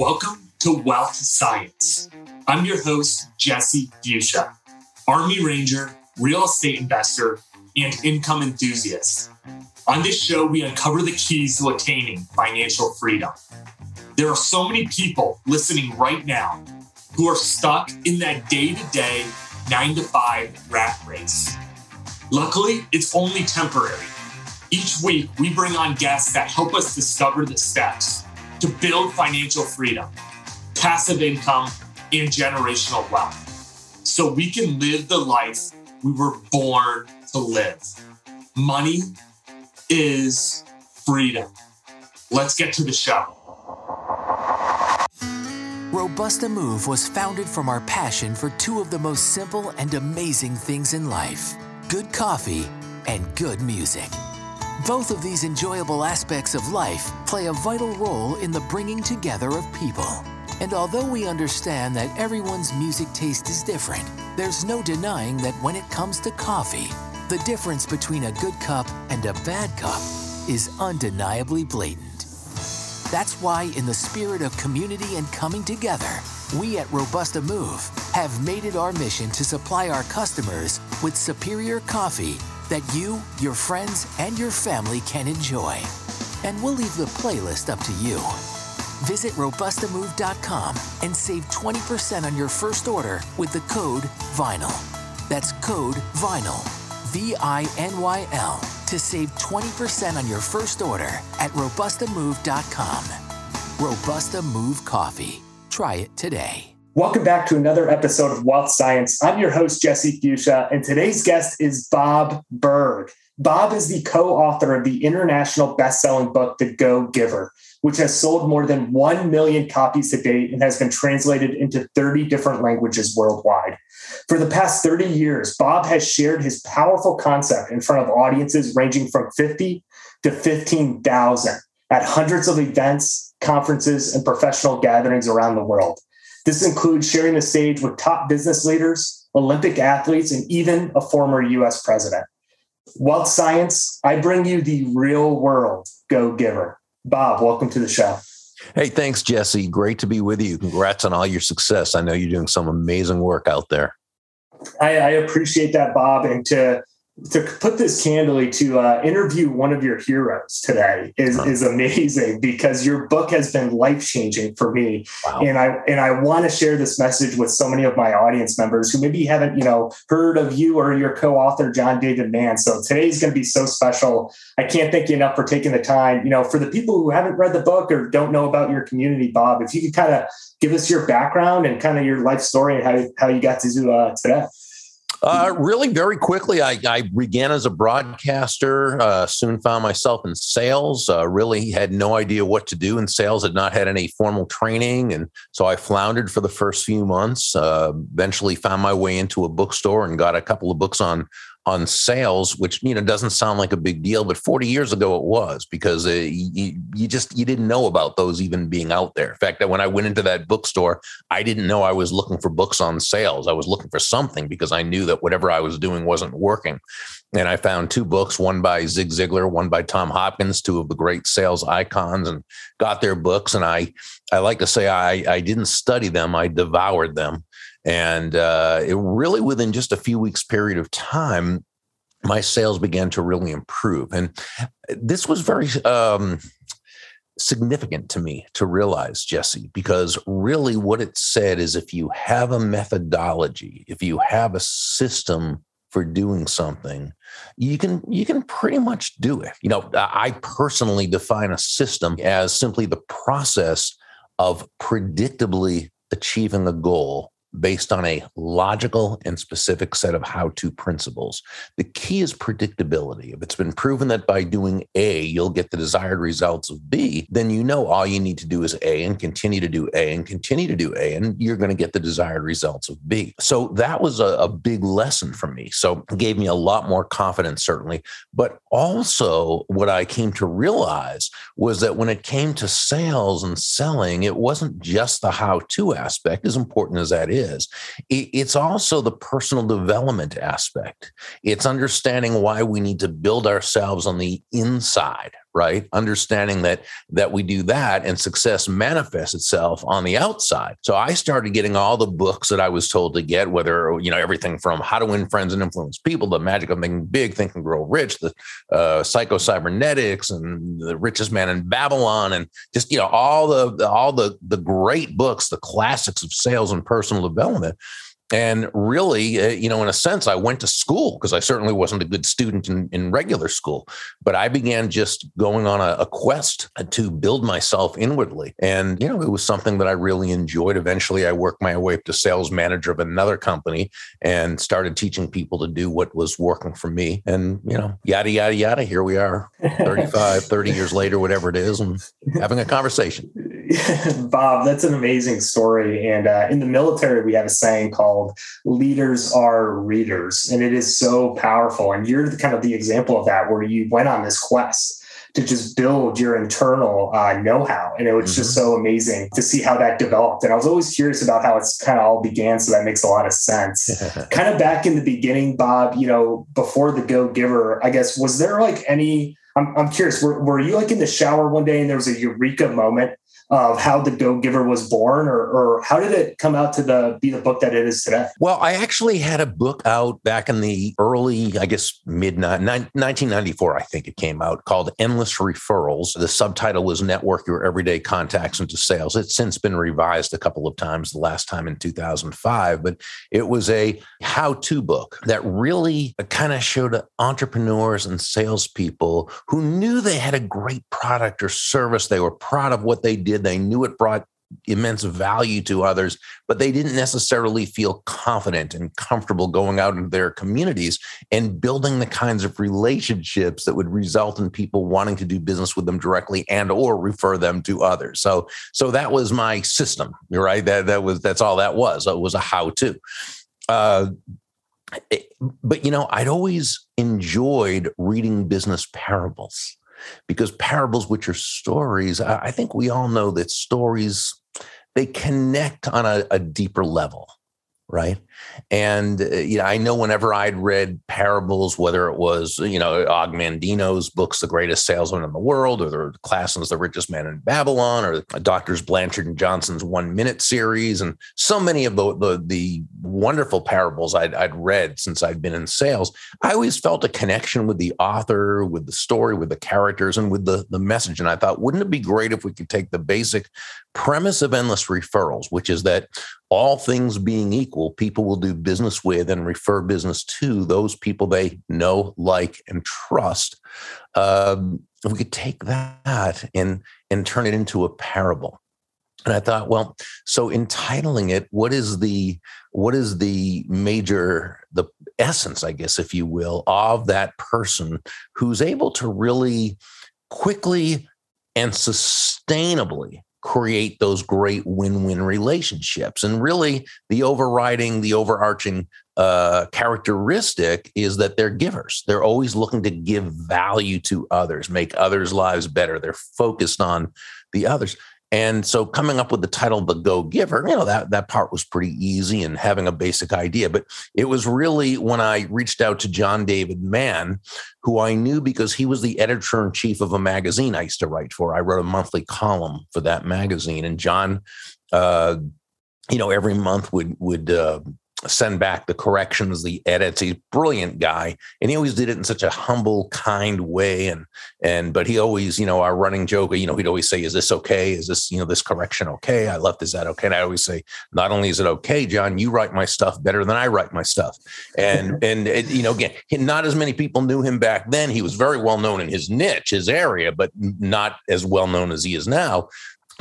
Welcome to Wealth Science. I'm your host, Jesse Fuchsia, Army Ranger, real estate investor, and income enthusiast. On this show, we uncover the keys to attaining financial freedom. There are so many people listening right now who are stuck in that day to day, nine to five rat race. Luckily, it's only temporary. Each week, we bring on guests that help us discover the steps to build financial freedom, passive income, and generational wealth so we can live the life we were born to live. Money is freedom. Let's get to the show. Robusta Move was founded from our passion for two of the most simple and amazing things in life good coffee and good music. Both of these enjoyable aspects of life play a vital role in the bringing together of people. And although we understand that everyone's music taste is different, there's no denying that when it comes to coffee, the difference between a good cup and a bad cup is undeniably blatant. That's why, in the spirit of community and coming together, we at Robusta Move have made it our mission to supply our customers with superior coffee that you, your friends, and your family can enjoy. And we'll leave the playlist up to you. Visit robustamove.com and save 20% on your first order with the code VINYL. That's code VINYL, V I N Y L, to save 20% on your first order at robustamove.com. Robusta Move Coffee. Try it today. Welcome back to another episode of Wealth Science. I'm your host, Jesse Fuchsia, and today's guest is Bob Burg. Bob is the co author of the international best selling book, The Go Giver, which has sold more than 1 million copies to date and has been translated into 30 different languages worldwide. For the past 30 years, Bob has shared his powerful concept in front of audiences ranging from 50 to 15,000 at hundreds of events, conferences, and professional gatherings around the world. This includes sharing the stage with top business leaders, Olympic athletes, and even a former US president. Wealth Science, I bring you the real world go giver. Bob, welcome to the show. Hey, thanks, Jesse. Great to be with you. Congrats on all your success. I know you're doing some amazing work out there. I, I appreciate that, Bob. And to to put this candidly, to uh, interview one of your heroes today is huh. is amazing because your book has been life changing for me, wow. and I and I want to share this message with so many of my audience members who maybe haven't you know heard of you or your co-author John David Mann. So today's going to be so special. I can't thank you enough for taking the time. You know, for the people who haven't read the book or don't know about your community, Bob, if you could kind of give us your background and kind of your life story and how how you got to do uh, today. Uh, really, very quickly, I, I began as a broadcaster. Uh, soon found myself in sales. Uh, really had no idea what to do in sales. Had not had any formal training, and so I floundered for the first few months. Uh, eventually, found my way into a bookstore and got a couple of books on on sales, which you know doesn't sound like a big deal, but 40 years ago it was because uh, you, you just you didn't know about those even being out there. In fact, when I went into that bookstore, I didn't know I was looking for books on sales. I was looking for something because I knew that whatever I was doing wasn't working. And I found two books, one by Zig Ziglar, one by Tom Hopkins, two of the great sales icons, and got their books. And I I like to say I I didn't study them, I devoured them and uh, it really, within just a few weeks' period of time, my sales began to really improve. And this was very um, significant to me to realize, Jesse, because really what it said is if you have a methodology, if you have a system for doing something you can you can pretty much do it you know i personally define a system as simply the process of predictably achieving a goal based on a logical and specific set of how to principles. The key is predictability. If it's been proven that by doing A, you'll get the desired results of B, then you know all you need to do is A and continue to do A and continue to do A, and you're going to get the desired results of B. So that was a, a big lesson for me. So it gave me a lot more confidence, certainly. But also, what I came to realize was that when it came to sales and selling, it wasn't just the how to aspect, as important as that is is. It's also the personal development aspect. It's understanding why we need to build ourselves on the inside right? Understanding that that we do that and success manifests itself on the outside. So I started getting all the books that I was told to get, whether you know everything from How to Win Friends and Influence People, The Magic of Thinking Big, Think and Grow Rich, the uh, Psycho Cybernetics, and The Richest Man in Babylon, and just you know all the all the the great books, the classics of sales and personal development and really, uh, you know, in a sense, I went to school because I certainly wasn't a good student in, in regular school, but I began just going on a, a, quest to build myself inwardly. And, you know, it was something that I really enjoyed. Eventually, I worked my way up to sales manager of another company and started teaching people to do what was working for me. And, you know, yada, yada, yada. Here we are 35, 30 years later, whatever it is, and having a conversation. Bob, that's an amazing story. And uh, in the military, we have a saying called leaders are readers. And it is so powerful. And you're the, kind of the example of that, where you went on this quest to just build your internal uh, know-how and it was mm-hmm. just so amazing to see how that developed and i was always curious about how it's kind of all began so that makes a lot of sense kind of back in the beginning bob you know before the go giver i guess was there like any I'm, I'm curious were, were you like in the shower one day and there was a eureka moment of how the Go Giver was born, or, or how did it come out to the be the book that it is today? Well, I actually had a book out back in the early, I guess, mid 1994, I think it came out, called Endless Referrals. The subtitle was Network Your Everyday Contacts into Sales. It's since been revised a couple of times, the last time in 2005, but it was a how to book that really kind of showed entrepreneurs and salespeople who knew they had a great product or service. They were proud of what they did did. They knew it brought immense value to others, but they didn't necessarily feel confident and comfortable going out into their communities and building the kinds of relationships that would result in people wanting to do business with them directly and or refer them to others. So so that was my system, right? That that was that's all that was. It was a how to. Uh, but you know, I'd always enjoyed reading business parables because parables, which are stories, I think we all know that stories they connect on a, a deeper level right? And uh, you know, I know whenever I'd read parables, whether it was you know Og Mandino's books, "The Greatest Salesman in the World," or the Clason's "The Richest Man in Babylon," or Doctors Blanchard and Johnson's One Minute series, and so many of the the, the wonderful parables I'd, I'd read since I'd been in sales, I always felt a connection with the author, with the story, with the characters, and with the the message. And I thought, wouldn't it be great if we could take the basic premise of endless referrals, which is that all things being equal, people will do business with and refer business to those people they know, like, and trust. Um, we could take that and and turn it into a parable. And I thought, well, so entitling it, what is the what is the major the essence, I guess, if you will, of that person who's able to really quickly and sustainably create those great win-win relationships. And really the overriding the overarching uh, characteristic is that they're givers. They're always looking to give value to others make others lives better. They're focused on the others and so coming up with the title The Go Giver, you know, that, that part was pretty easy and having a basic idea. But it was really when I reached out to John David Mann, who I knew because he was the editor in chief of a magazine I used to write for. I wrote a monthly column for that magazine. And John, uh, you know, every month would would uh, send back the corrections, the edits. He's a brilliant guy, and he always did it in such a humble, kind way. And and but he always, you know, our running joke, you know, he'd always say, "Is this okay? Is this, you know, this correction okay? I left. Is that okay?" And I always say, "Not only is it okay, John, you write my stuff better than I write my stuff." And and it, you know, again, not as many people knew him back then. He was very well known in his niche, his area, but not as well known as he is now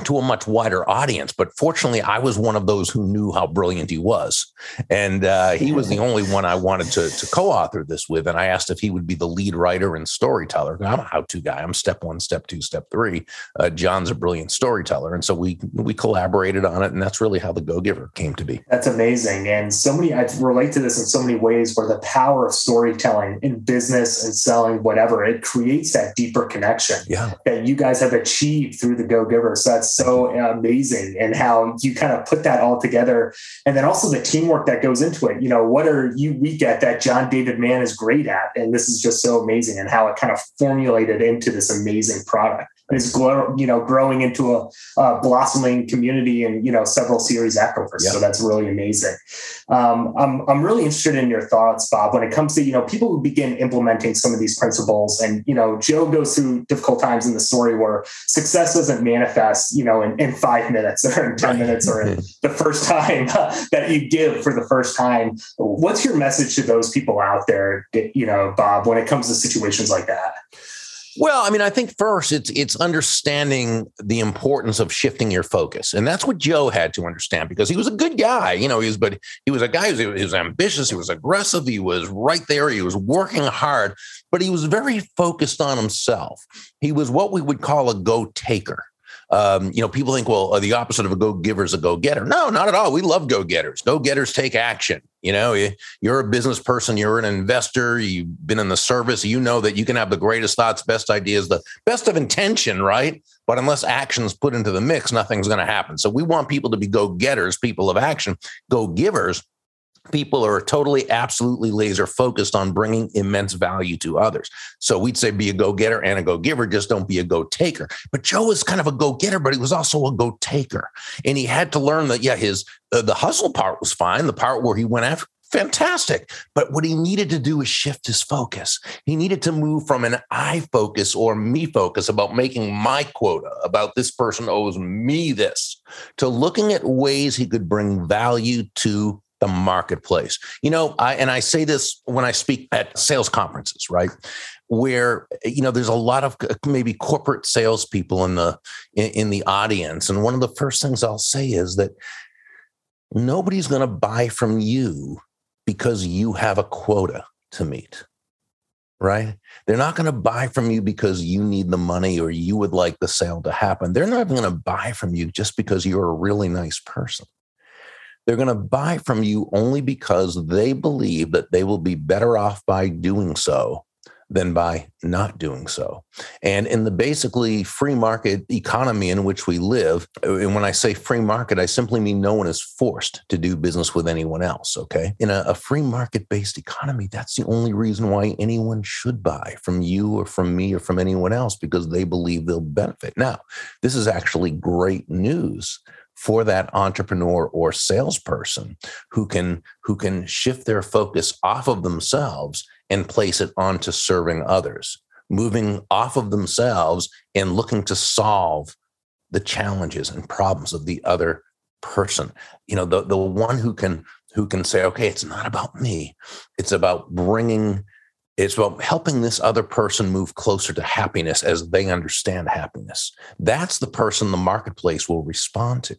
to a much wider audience. But fortunately, I was one of those who knew how brilliant he was. And uh, he was the only one I wanted to, to co author this with. And I asked if he would be the lead writer and storyteller. I'm a how to guy, I'm step one, step two, step three. Uh, John's a brilliant storyteller. And so we, we collaborated on it. And that's really how the Go Giver came to be. That's amazing. And so many, I relate to this in so many ways where the power of storytelling in business and selling, whatever, it creates that deeper connection yeah. that you guys have achieved through the Go Giver. So that's that's so amazing and how you kind of put that all together. And then also the teamwork that goes into it. You know, what are you weak at that John David Mann is great at? And this is just so amazing and how it kind of formulated into this amazing product is you know growing into a, a, blossoming community and you know several series afterwards. Yep. So that's really amazing. Um, I'm I'm really interested in your thoughts, Bob, when it comes to you know people who begin implementing some of these principles, and you know Joe goes through difficult times in the story where success doesn't manifest you know in, in five minutes or in ten minutes or in the first time that you give for the first time. What's your message to those people out there, you know, Bob, when it comes to situations like that? Well, I mean, I think first it's it's understanding the importance of shifting your focus, and that's what Joe had to understand because he was a good guy, you know. He was, but he was a guy who was, was ambitious, he was aggressive, he was right there, he was working hard, but he was very focused on himself. He was what we would call a go taker um, you know, people think, well, the opposite of a go giver is a go getter. No, not at all. We love go getters. Go getters take action. You know, you're a business person, you're an investor, you've been in the service, you know that you can have the greatest thoughts, best ideas, the best of intention, right? But unless action's put into the mix, nothing's going to happen. So we want people to be go getters, people of action, go givers people are totally absolutely laser focused on bringing immense value to others so we'd say be a go-getter and a go-giver just don't be a go-taker but joe was kind of a go-getter but he was also a go-taker and he had to learn that yeah his uh, the hustle part was fine the part where he went after fantastic. But what he needed to do is shift his focus. He needed to move from an I focus or me focus about making my quota, about this person owes me this, to looking at ways he could bring value to the marketplace. You know, I and I say this when I speak at sales conferences, right? Where you know there's a lot of maybe corporate salespeople in the in, in the audience, and one of the first things I'll say is that nobody's going to buy from you because you have a quota to meet right? They're not going to buy from you because you need the money or you would like the sale to happen. They're not going to buy from you just because you're a really nice person. They're going to buy from you only because they believe that they will be better off by doing so than by not doing so. And in the basically free market economy in which we live, uh, and when I say free market, I simply mean no one is forced to do business with anyone else. Okay. In a, a free market based economy, that's the only reason why anyone should buy from you or from me or from anyone else because they believe they'll benefit. Now, this is actually great news for that entrepreneur or salesperson who can who can shift their focus off of themselves and place it onto serving others moving off of themselves and looking to solve the challenges and problems of the other person. You know the the one who can who can say okay it's not about me. It's about bringing it's about helping this other person move closer to happiness as they understand happiness. That's the person the marketplace will respond to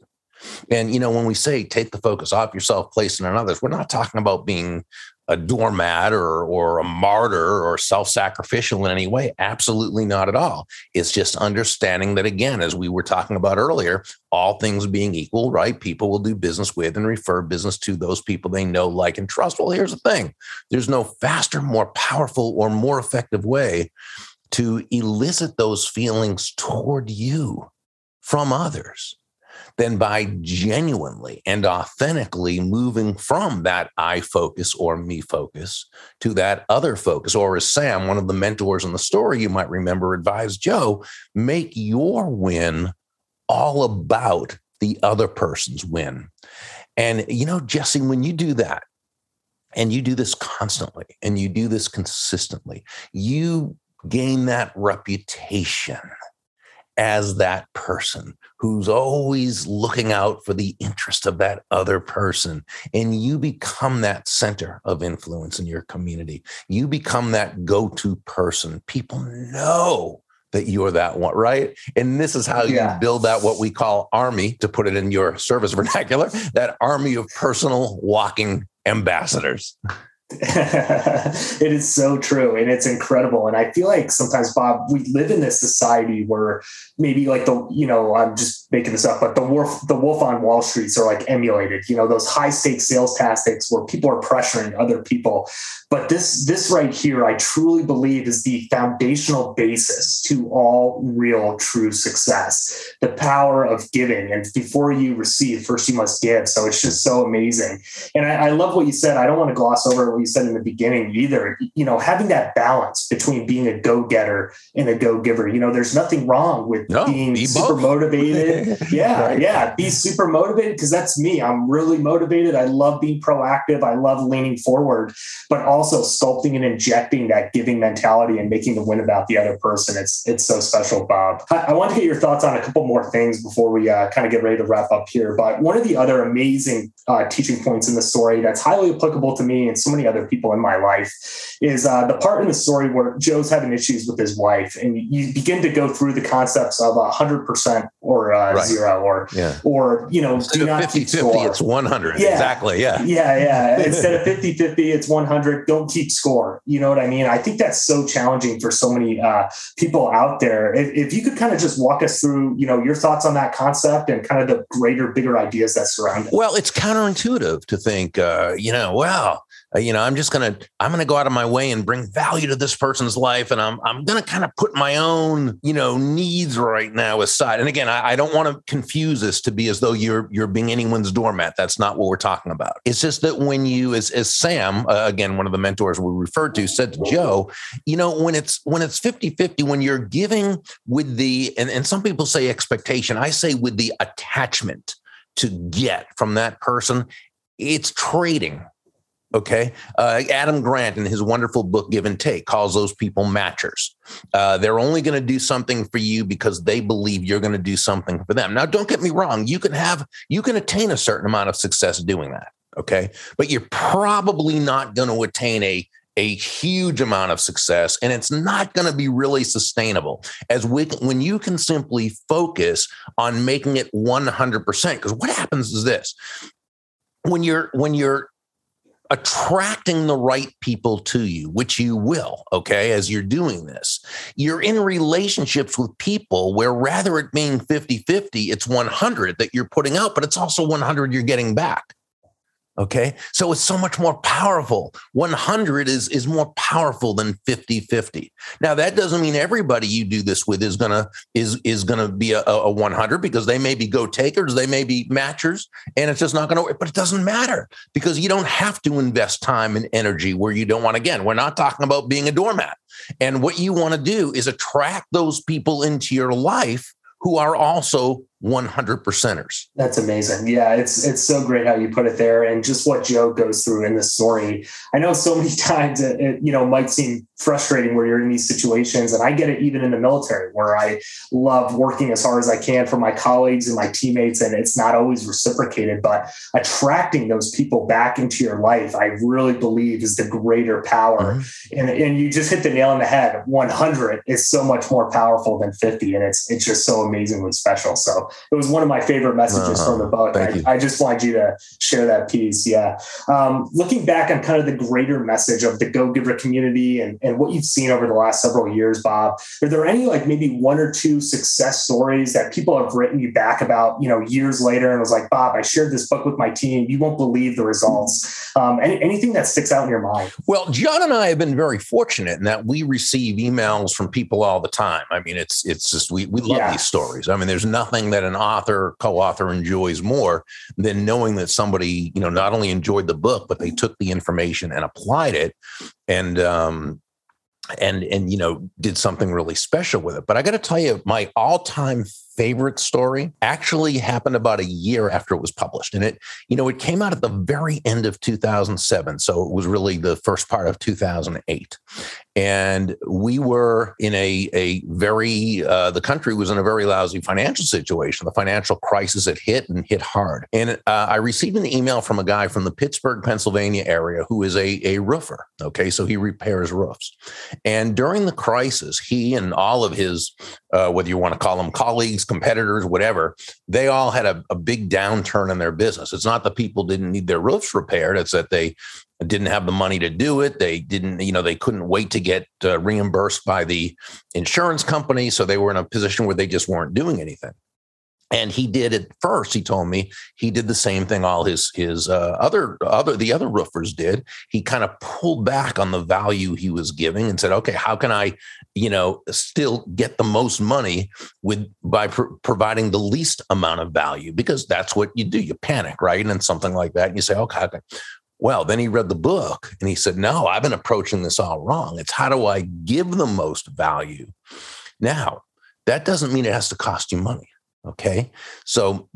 and, you know, when we say take the focus off yourself, place it on others, we're not talking about being a doormat or, or a martyr or self sacrificial in any way. Absolutely not at all. It's just understanding that, again, as we were talking about earlier, all things being equal, right? People will do business with and refer business to those people they know, like, and trust. Well, here's the thing there's no faster, more powerful, or more effective way to elicit those feelings toward you from others than by genuinely and authentically moving from that I focus or me focus to that other focus. Or as Sam, one of the mentors in the story you might remember, advised Joe, make your win all about the other person's win. And, you know, Jesse, when you do that, and you do this constantly and you do this consistently, you gain that reputation as that person who's always looking out for the interest of that other person. And you become that center of influence in your community. You become that go to person. People know that you're that one, right? And this is how yeah. you build that what we call army, to put it in your service vernacular, that army of personal walking ambassadors. it is so true and it's incredible and i feel like sometimes bob we live in this society where maybe like the you know i'm just making this up but the wolf the wolf on wall streets are like emulated you know those high stakes sales tactics where people are pressuring other people. But this this right here i truly believe is the foundational basis to all real true success the power of giving and before you receive first you must give. So it's just so amazing. And i, I love what you said. I don't want to gloss over what you said in the beginning either you know having that balance between being a go-getter and a go-giver. You know there's nothing wrong with no, being be super both. motivated. Yeah right. yeah be super motivated because that's me. I'm really motivated. I love being proactive. I love leaning forward but also sculpting and injecting that giving mentality and making the win about the other person. It's it's so special bob. I, I want to get your thoughts on a couple more things before we uh, kind of get ready to wrap up here but one of the other amazing uh, teaching points in the story that's highly applicable to me and so many other people in my life is uh, the part in the story where Joe's having issues with his wife, and you begin to go through the concepts of a hundred percent or uh, right. zero, or yeah. or you know, Instead do not 50, 50 it's one hundred. Yeah. Exactly. Yeah. Yeah. Yeah. Instead of 50 50, it's one hundred. Don't keep score. You know what I mean? I think that's so challenging for so many uh, people out there. If, if you could kind of just walk us through, you know, your thoughts on that concept and kind of the greater, bigger ideas that surround it. Well, it's counterintuitive to think, uh, you know, well, uh, you know i'm just to i'm to go out of my way and bring value to this person's life and i'm i'm to kind of put my own you know needs right now aside. And again i, I don't want to confuse this to be as though you're you're being anyone's doormat. That's not what we're talking about. It's just that when you as as sam uh, again one of the mentors we referred to said to joe you know when it's when it's 50 50 when you're giving with the and, and some people say expectation i say with the attachment to get from that person it's trading Okay. Uh, Adam Grant, in his wonderful book, Give and Take, calls those people matchers. Uh, they're only going to do something for you because they believe you're going to do something for them. Now, don't get me wrong. You can have, you can attain a certain amount of success doing that. Okay. But you're probably not going to attain a, a huge amount of success and it's not going to be really sustainable as we, when you can simply focus on making it 100% because what happens is this when you're when you're attracting the right people to you, which you will, okay, as you're doing this. You're in relationships with people where rather it being 50 50, it's 100 that you're putting out, but it's also 100 you're getting back. Okay. So it's so much more powerful. 100 is, is more powerful than 50 50. Now, that doesn't mean everybody you do this with is going to is is going to be a, a 100 because they may be go takers, they may be matchers, and it's just not going to work. But it doesn't matter because you don't have to invest time and energy where you don't want. Again, we're not talking about being a doormat. And what you want to do is attract those people into your life who are also 100 percenters. That's amazing. Yeah, it's it's so great how you put it there, and just what Joe goes through in the story. I know so many times it, it, you know might seem frustrating where you're in these situations, and I get it even in the military where I love working as hard as I can for my colleagues and my teammates, and it's not always reciprocated. But attracting those people back into your life, I really believe is the greater power. Mm-hmm. And and you just hit the nail on the head. 100 is so much more powerful than 50, and it's it's just so amazingly special. So it was one of my favorite messages uh-huh. from the book. I, I, just wanted you to share that piece. Yeah. Um, looking back on kind of the greater message of the Go Giver community and, and what you've seen over the last several years, Bob, are there any like maybe one or two success stories that people have written you back about, you know, years later and was like, Bob, I shared this book with my team. You won't believe the results. Um, any, anything that sticks out in your mind? Well, John and I have been very fortunate in that we receive emails from people all the time. I mean, it's, it's just, we, we love yeah. these stories. I mean, there's nothing that that an author, co-author enjoys more than knowing that somebody, you know, not only enjoyed the book, but they took the information and applied it and um and and you know did something really special with it. But I got to tell you, my all-time favorite story actually happened about a year after it was published. And it, you know, it came out at the very end of 2007. So it was really the first part of 2008. And we were in a, a very, uh, the country was in a very lousy financial situation. The financial crisis had hit and hit hard. And uh, I received an email from a guy from the Pittsburgh, Pennsylvania area who is a, a roofer. Okay. So he repairs roofs. And during the crisis, he and all of his, uh, whether you want to call them colleagues, competitors, whatever, they all had a, a big downturn in their business. It's not that people didn't need their roofs repaired, it's that they didn't have the money to do it. They didn't, you know, they couldn't wait to get uh, reimbursed by the insurance company. So they were in a position where they just weren't doing anything. And he did at first. He told me he did the same thing all his his uh, other other the other roofers did. He kind of pulled back on the value he was giving and said, "Okay, how can I, you know, still get the most money with by pr- providing the least amount of value? Because that's what you do. You panic, right? And something like that, and you say, "Okay, okay." Well, then he read the book and he said, No, I've been approaching this all wrong. It's how do I give the most value? Now, that doesn't mean it has to cost you money. Okay. So,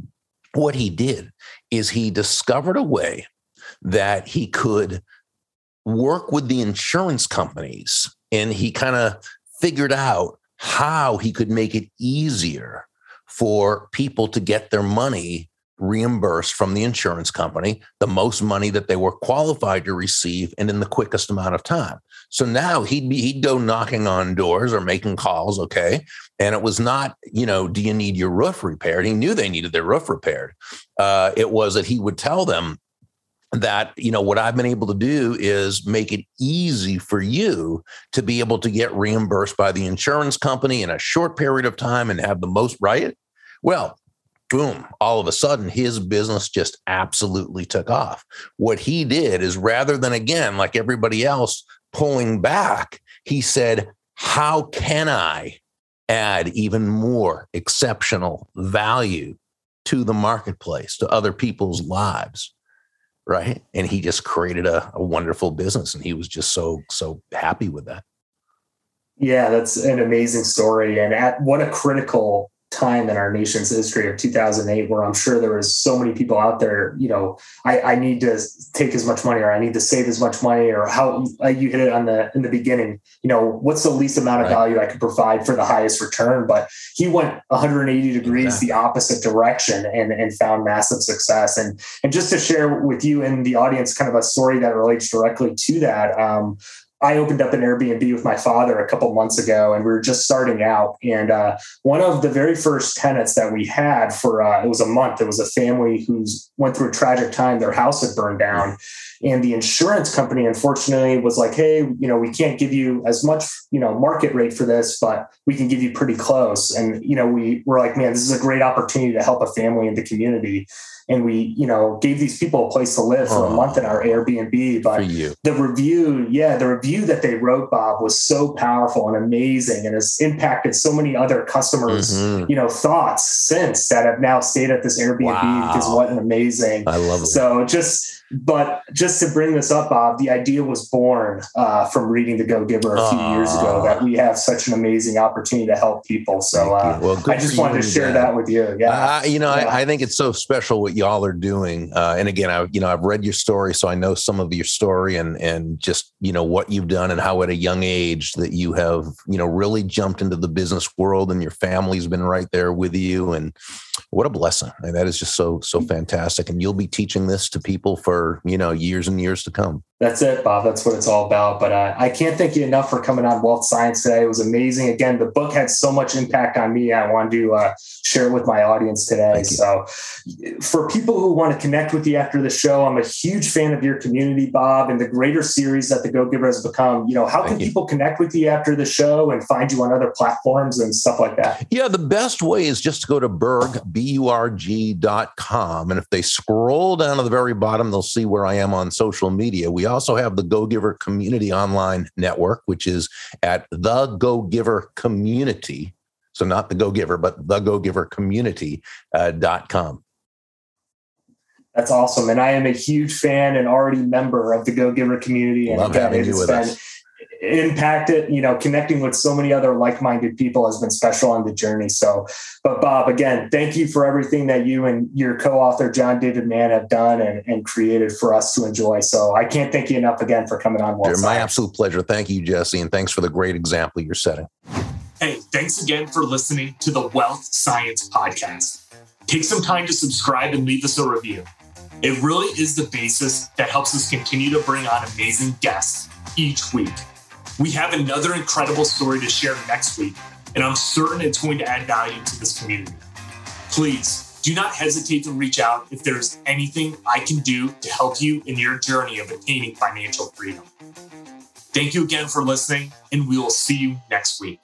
what he did is he discovered a way that he could work with the insurance companies and he kind of figured out how he could make it easier for people to get their money reimbursed from the insurance company the most money that they were qualified to receive and in the quickest amount of time. So now he'd be he'd go knocking on doors or making calls, okay? And it was not, you know, do you need your roof repaired? He knew they needed their roof repaired. Uh, it was that he would tell them that you know what i've been able to do is make it easy for you to be able to get reimbursed by the insurance company in a short period of time and have the most right well boom, all of a sudden his business just absolutely took off. What he did is rather than again, like everybody else, pulling back, he said, How can I add even more exceptional value to the marketplace, to other people's lives? Right. And he just created a, a wonderful business and he was just so, so happy with that. Yeah, that's an amazing story. And at what a critical time in our nation's history of 2008 where i'm sure there was so many people out there you know I, I, need to take as much money or i need to save as much money or how you hit it on the in the beginning you know what's the least amount of right. value i could provide for the highest return but he went 180 degrees exactly. the opposite direction and and found massive success and and just to share with you and the audience kind of a story that relates directly to that um, I opened up an Airbnb with my father a couple months ago, and we were just starting out. And uh, one of the very first tenants that we had for uh, it was a month. It was a family who went through a tragic time. Their house had burned down, and the insurance company, unfortunately, was like, "Hey, you know, we can't give you as much, you know, market rate for this, but we can give you pretty close." And you know, we were like, "Man, this is a great opportunity to help a family in the community." And we you know gave these people a place to live for a month in our airbnb but the review yeah the review that they wrote bob was so powerful and amazing and has impacted so many other customers mm-hmm. you know thoughts since that have now stayed at this airbnb wow. because what an amazing i love it so just but just to bring this up, Bob, the idea was born uh, from reading The Go Giver a few uh, years ago that we have such an amazing opportunity to help people. So uh, well, I just wanted to share that. that. with you. Yeah, you know, yeah. I, I, think it's so special what y'all are doing. Uh, and again, I you know I've read your story, so I know some of your story and and just you know what you've done and how at a young age that you have you know really jumped into the business world and your family's been right there with you and what a blessing. And that is just so, so mm. fantastic. And you'll be teaching this to people for, you know, years and years to come. That's it, Bob. That's what it's all about. But uh, I can't thank you enough for coming on Wealth Science today. It was amazing. Again, the book had so much impact on me. I wanted to uh, share it with my audience today. So, for people who want to connect with you after the show, I'm a huge fan of your community, Bob, and the greater series that the Go Giver has become. You know, how can people connect with you after the show and find you on other platforms and stuff like that? Yeah, the best way is just to go to Burg, B U R G dot com. And if they scroll down to the very bottom, they'll see where I am on social media. We also have the Go Giver Community Online Network, which is at the Go Giver Community. So not the Go Giver, but the Go Giver Community uh, dot com. That's awesome. And I am a huge fan and already member of the Go Giver community. And Love having you with been, us it. You know connecting with so many other like-minded people has been special on the journey. So but bob again thank you for everything that you and your co-author john david mann have done and, and created for us to enjoy. So i can't thank you enough again for coming on Dear, my absolute pleasure. Thank you jesse and thanks for the great example you're setting. Hey thanks again for listening to the wealth science podcast. Take some time to subscribe and leave us a review. It really is the basis that helps us continue to bring on amazing guests each week we have another incredible story to share next week, and I'm certain it's going to add value to this community. Please Do not hesitate to reach out if there's anything I can do to help you in your journey of attaining financial freedom. Thank you again for listening, and we will see you next week.